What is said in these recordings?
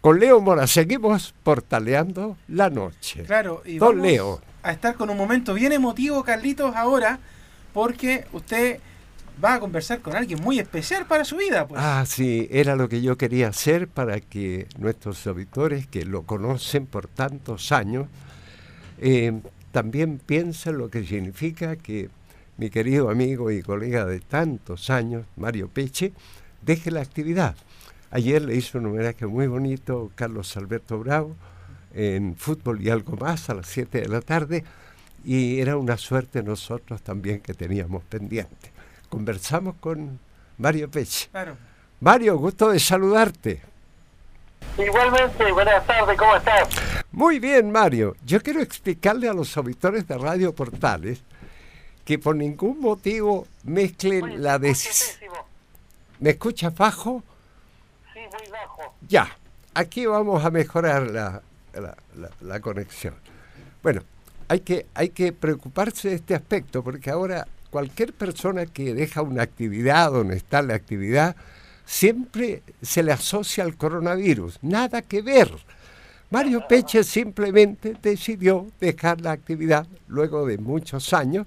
Con Leo Mora seguimos portaleando la noche. Claro, y Don vamos Leo. a estar con un momento bien emotivo, Carlitos, ahora, porque usted va a conversar con alguien muy especial para su vida. Pues. Ah, sí, era lo que yo quería hacer para que nuestros auditores que lo conocen por tantos años eh, también piensen lo que significa que mi querido amigo y colega de tantos años, Mario Peche, deje la actividad. Ayer le hizo un homenaje muy bonito Carlos Alberto Bravo en fútbol y algo más a las 7 de la tarde y era una suerte nosotros también que teníamos pendiente. Conversamos con Mario Peche. Claro. Mario, gusto de saludarte. Igualmente, buenas tardes, ¿cómo estás? Muy bien, Mario. Yo quiero explicarle a los auditores de Radio Portales que por ningún motivo mezclen Oye, la pésimo. ¿Me escucha Fajo? Ya, aquí vamos a mejorar la, la- la- la conexión. Bueno, hay que, hay que preocuparse de este aspecto porque ahora cualquier persona que deja una actividad donde está la actividad, siempre se le asocia al coronavirus. Nada que ver. Mario Peche simplemente decidió dejar la actividad luego de muchos años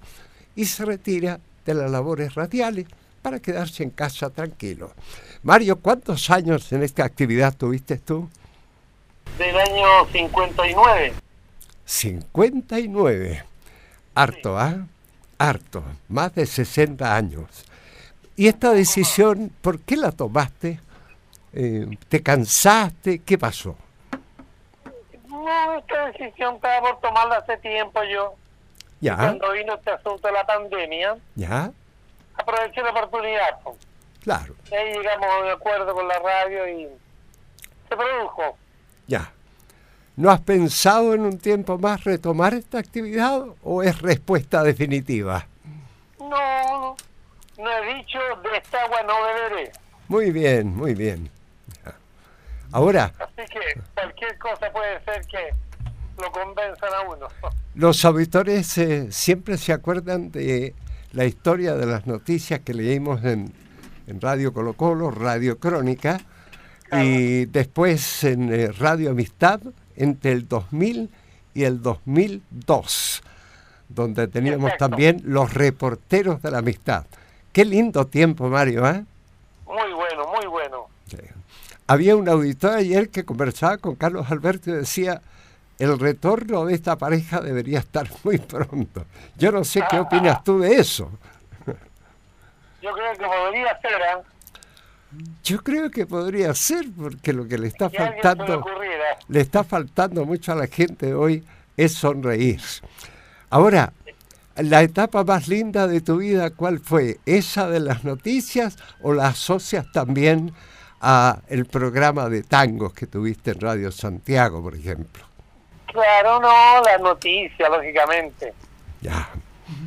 y se retira de las labores radiales para quedarse en casa tranquilo. Mario, ¿cuántos años en esta actividad tuviste tú? Del año 59. 59. Harto, ¿ah? Harto. Más de 60 años. ¿Y esta decisión, por qué la tomaste? Eh, ¿Te cansaste? ¿Qué pasó? No, esta decisión estaba por tomarla hace tiempo yo. ¿Ya? Cuando vino este asunto de la pandemia, ¿Ya? Aproveché la oportunidad. po. Claro. Y ahí llegamos a un acuerdo con la radio y se produjo. Ya. ¿No has pensado en un tiempo más retomar esta actividad o es respuesta definitiva? No, no he dicho de esta agua no beberé. Muy bien, muy bien. Ahora, Así que cualquier cosa puede ser que lo convenzan a uno. Los auditores eh, siempre se acuerdan de la historia de las noticias que leímos en, en Radio Colo Colo, Radio Crónica, y después en eh, Radio Amistad entre el 2000 y el 2002, donde teníamos también los reporteros de la amistad. Qué lindo tiempo, Mario, ¿eh? Muy bueno, muy bueno. Sí. Había un auditor ayer que conversaba con Carlos Alberto y decía, el retorno de esta pareja debería estar muy pronto. Yo no sé qué opinas tú de eso. Yo creo que podría ser, ¿ah? Yo creo que podría ser, porque lo que le está faltando, le está faltando mucho a la gente hoy es sonreír. Ahora, la etapa más linda de tu vida, ¿cuál fue? ¿Esa de las noticias o la asocias también a el programa de tangos que tuviste en Radio Santiago, por ejemplo? Claro, no, la noticia, lógicamente. Ya.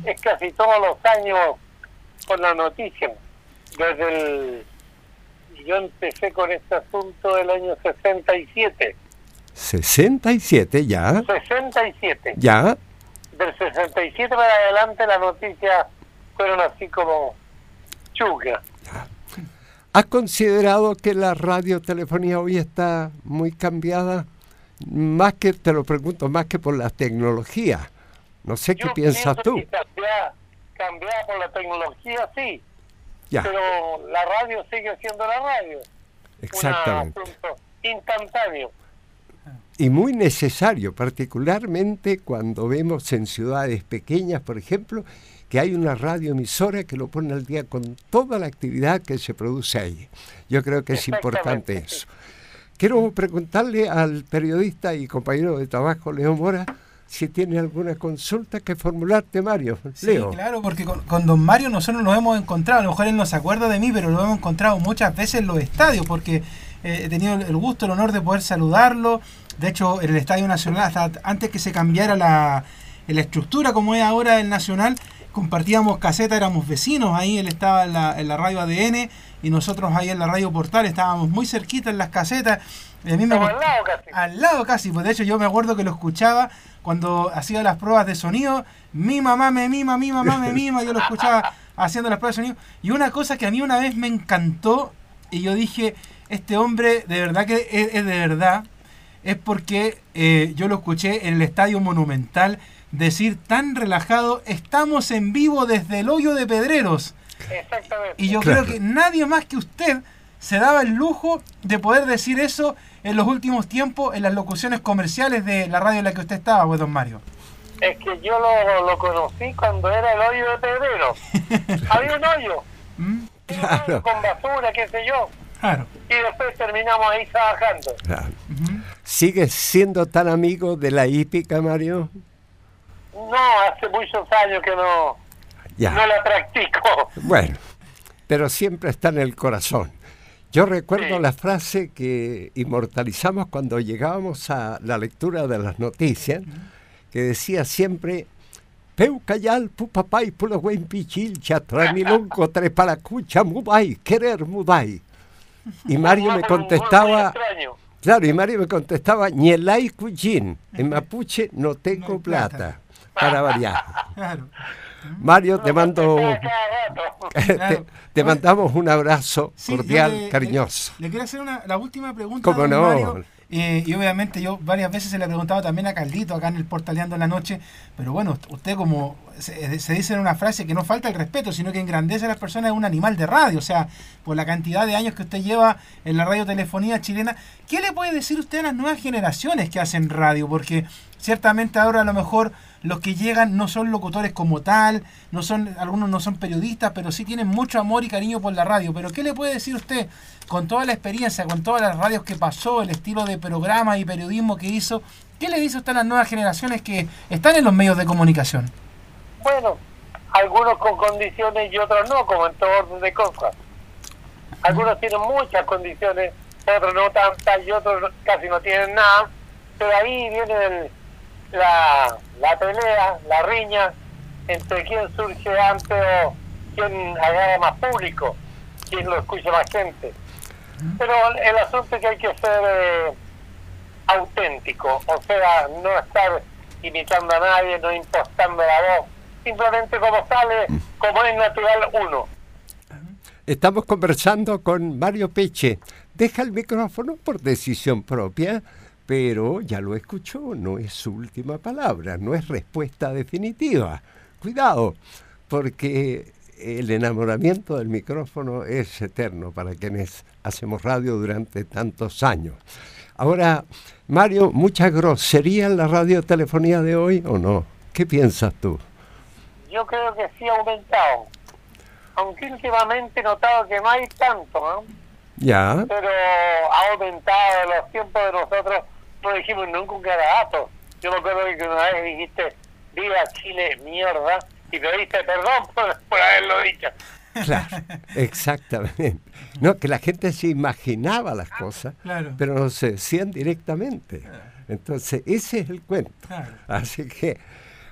Es casi todos los años con la noticia. Desde el... Yo empecé con este asunto del año 67. 67, ya. 67. Ya. Del 67 para adelante las noticias fueron así como chugas. ¿Has considerado que la radiotelefonía hoy está muy cambiada? Más que, te lo pregunto, más que por la tecnología. No sé qué piensas tú. cambiada por la tecnología, sí. Ya, Pero la radio sigue siendo la radio. exactamente. Un asunto instantáneo. Y muy necesario, particularmente cuando vemos en ciudades pequeñas, por ejemplo, que hay una radioemisora que lo pone al día con toda la actividad que se produce ahí. Yo creo que es importante eso. Quiero preguntarle al periodista y compañero de trabajo, Leo Mora, si tiene alguna consulta que formularte, Mario. Sí, Leo. claro, porque con, con don Mario nosotros nos hemos encontrado, a lo mejor él no se acuerda de mí, pero lo hemos encontrado muchas veces en los estadios, porque eh, he tenido el gusto, el honor de poder saludarlo. De hecho, en el Estadio Nacional, hasta antes que se cambiara la, la estructura como es ahora el Nacional, compartíamos caseta, éramos vecinos, ahí él estaba en la, en la radio ADN y nosotros ahí en la radio Portal estábamos muy cerquita en las casetas. Y a mí me Estamos al lado casi. al lado casi, pues de hecho yo me acuerdo que lo escuchaba cuando hacía las pruebas de sonido, mi mamá me mima, mi mamá me mima, yo lo escuchaba haciendo las pruebas de sonido. Y una cosa que a mí una vez me encantó, y yo dije, este hombre de verdad que es, de verdad, es porque eh, yo lo escuché en el Estadio Monumental decir tan relajado, estamos en vivo desde el hoyo de Pedreros. Exactamente. Y yo creo que nadie más que usted se daba el lujo de poder decir eso en los últimos tiempos en las locuciones comerciales de la radio en la que usted estaba, pues, don Mario. Es que yo lo, lo conocí cuando era el hoyo de Pedreros. Había un hoyo. ¿Mm? Claro. Con basura, qué sé yo. Claro. Y después terminamos ahí trabajando. Claro. ¿Sigues siendo tan amigo de la hípica, Mario? No, hace muchos años que no, Ya. no la practico. Bueno, pero siempre está en el corazón. Yo recuerdo Sí. la frase que inmortalizamos cuando llegábamos a la lectura de las noticias, que decía siempre, Peu callal, pu papay, pu la buen pichil, chatramilonco, trepalacucha, mudai, querer mudai. Y Mario me contestaba, claro, y Mario me contestaba, ñelay cuyin, en mapuche no tengo plata. Para variar. Claro. Mario, te mando... Te, mandamos un abrazo Sí, cordial, le- cariñoso. Le, le quiero hacer una, la última pregunta. ¿Cómo no? Mario. Eh, y obviamente yo varias veces se le he preguntado también a Carlito acá en el Portaleando en la noche, pero bueno, usted como se, se dice en una frase que no falta el respeto, sino que engrandece a las personas, es un animal de radio, o sea, por la cantidad de años que usted lleva en la radiotelefonía chilena, ¿qué le puede decir usted a las nuevas generaciones que hacen radio? Porque ciertamente ahora a lo mejor los que llegan no son locutores como tal, no son algunos no son periodistas, pero sí tienen mucho amor y cariño por la radio. Pero ¿qué le puede decir usted con toda la experiencia, con todas las radios que pasó, el estilo de programa y periodismo que hizo? ¿Qué le dice usted a las nuevas generaciones que están en los medios de comunicación? Bueno, algunos con condiciones y otros no, como en todo orden de cosas. Algunos tienen muchas condiciones, otros no tantas y otros casi no tienen nada, pero ahí viene el- la, la pelea, la riña entre quién surge antes o quién agarra más público, quién lo escucha más gente. Pero el asunto es que hay que ser eh, auténtico, o sea, no estar imitando a nadie, no impostando la voz, simplemente como sale, como es natural uno. Estamos conversando con Mario Peche. Deja el micrófono por decisión propia, pero ya lo escuchó, no es su última palabra, no es respuesta definitiva. Cuidado, porque el enamoramiento del micrófono es eterno para quienes hacemos radio durante tantos años. Ahora, Mario, ¿mucha grosería en la radiotelefonía de hoy o no? ¿Qué piensas tú? Yo creo que sí ha aumentado, aunque últimamente he notado que no hay tanto, ¿no? Ya, pero ha aumentado en los tiempos de nosotros, no dijimos nunca un garabato. Yo me acuerdo que una vez dijiste, viva Chile, mierda, y pediste perdón por, por haberlo dicho. Claro, exactamente. No, que la gente se imaginaba las cosas, Claro. pero no se decían directamente. Entonces, ese es el cuento. Claro. Así que,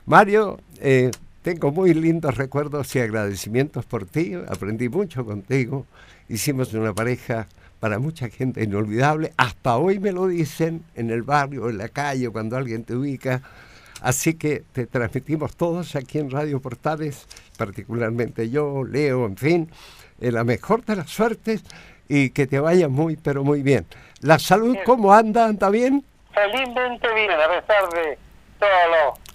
Mario, eh, tengo muy lindos recuerdos y agradecimientos por ti. Aprendí mucho contigo. Hicimos una pareja para mucha gente inolvidable. Hasta hoy me lo dicen en el barrio, en la calle, cuando alguien te ubica. Así que te transmitimos todos aquí en Radio Portales, particularmente yo, Leo, en fin, eh, la mejor de las suertes y que te vaya muy, pero muy bien. ¿La salud cómo anda? ¿Anda bien? Felizmente bien, a pesar de todos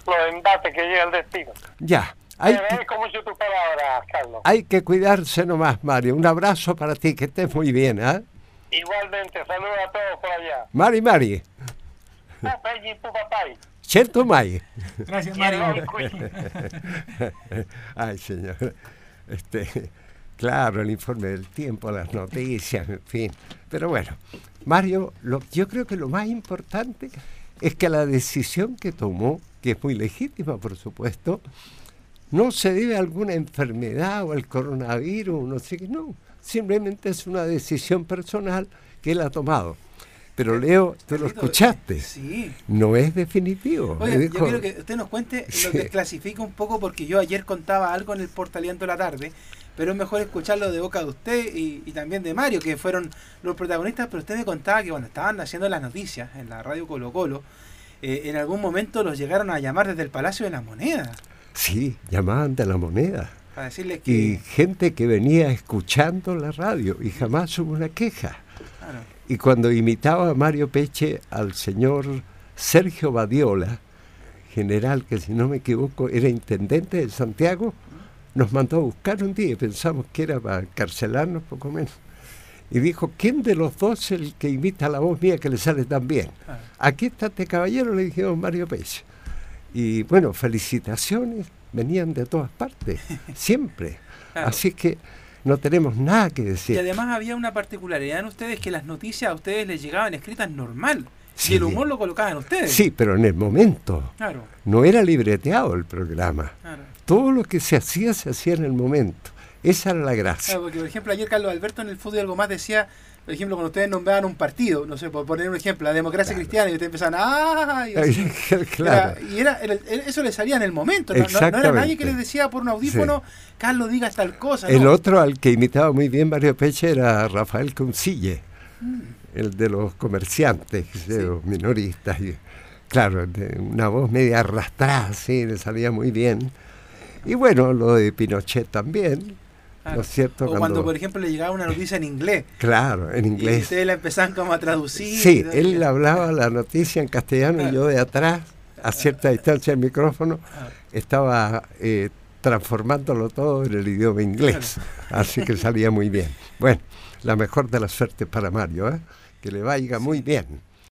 los, los embates que llega el destino. Ya. Te Hay que, agradezco mucho tus palabras, Carlos. hay que cuidarse nomás, Mario. Un abrazo para ti, que estés muy bien. ¿ah? Igualmente, saludos a todos por allá. Mari, Mari. Siento May. Gracias, Mario. Ay, señor. Este, claro, el informe del tiempo, las noticias, en fin. Pero bueno, Mario, lo, yo creo que lo más importante es que la decisión que tomó, que es muy legítima, por supuesto, no se debe a alguna enfermedad o al coronavirus, no sé qué, no. Simplemente es una decisión personal que él ha tomado. Pero Leo, tú lo escuchaste. Sí. No es definitivo. Me yo quiero que usted nos cuente, lo desclasifica un poco porque yo ayer contaba algo en el Portaleando la tarde, pero es mejor escucharlo de boca de usted y, y también de Mario, que fueron los protagonistas, pero usted me contaba que cuando estaban haciendo las noticias en la radio Colo Colo, eh, en algún momento los llegaron a llamar desde el Palacio de la Moneda, Sí, llamaban de la moneda. Y gente que venía escuchando la radio y jamás hubo una queja. Y cuando imitaba a Mario Peche al señor Sergio Badiola, general que si no me equivoco era intendente de Santiago, nos mandó a buscar un día y pensamos que era para carcelarnos poco menos. Y dijo, ¿quién de los dos es el que imita la voz mía que le sale tan bien? Aquí está este caballero, le dijimos Mario Peche. Y bueno, felicitaciones venían de todas partes, siempre. Así que no tenemos nada que decir. Y además había una particularidad en ustedes que las noticias a ustedes les llegaban escritas normal. Y el humor lo colocaban ustedes. Sí, pero en el momento. Claro. No era libreteado el programa. Todo lo que se hacía se hacía en el momento. Esa era la gracia. porque por ejemplo ayer Carlos Alberto en el fútbol algo más decía, por ejemplo, cuando ustedes nombraban un partido, no sé, por poner un ejemplo, la democracia cristiana, y ustedes empezaban, ¡ah! Y, claro. y era, eso le salía en el momento, no, era nadie que les decía por un audífono, Carlos, diga tal cosa. El otro al que imitaba muy bien Mario Peche era Rafael Concille, mm. el de los comerciantes, de los minoristas. Y, claro, una voz media arrastrada, sí, le salía muy bien. Y bueno, lo de Pinochet también, ¿No es cierto? O cuando, por ejemplo, le llegaba una noticia en inglés. Claro, en inglés. Y ustedes la empezaban como a traducir. Sí, él hablaba la noticia en castellano y yo de atrás, a cierta distancia del micrófono, estaba eh, transformándolo todo en el idioma inglés. Así que salía muy bien. Bueno, la mejor de las suertes para Mario, ¿eh? que le vaya muy bien.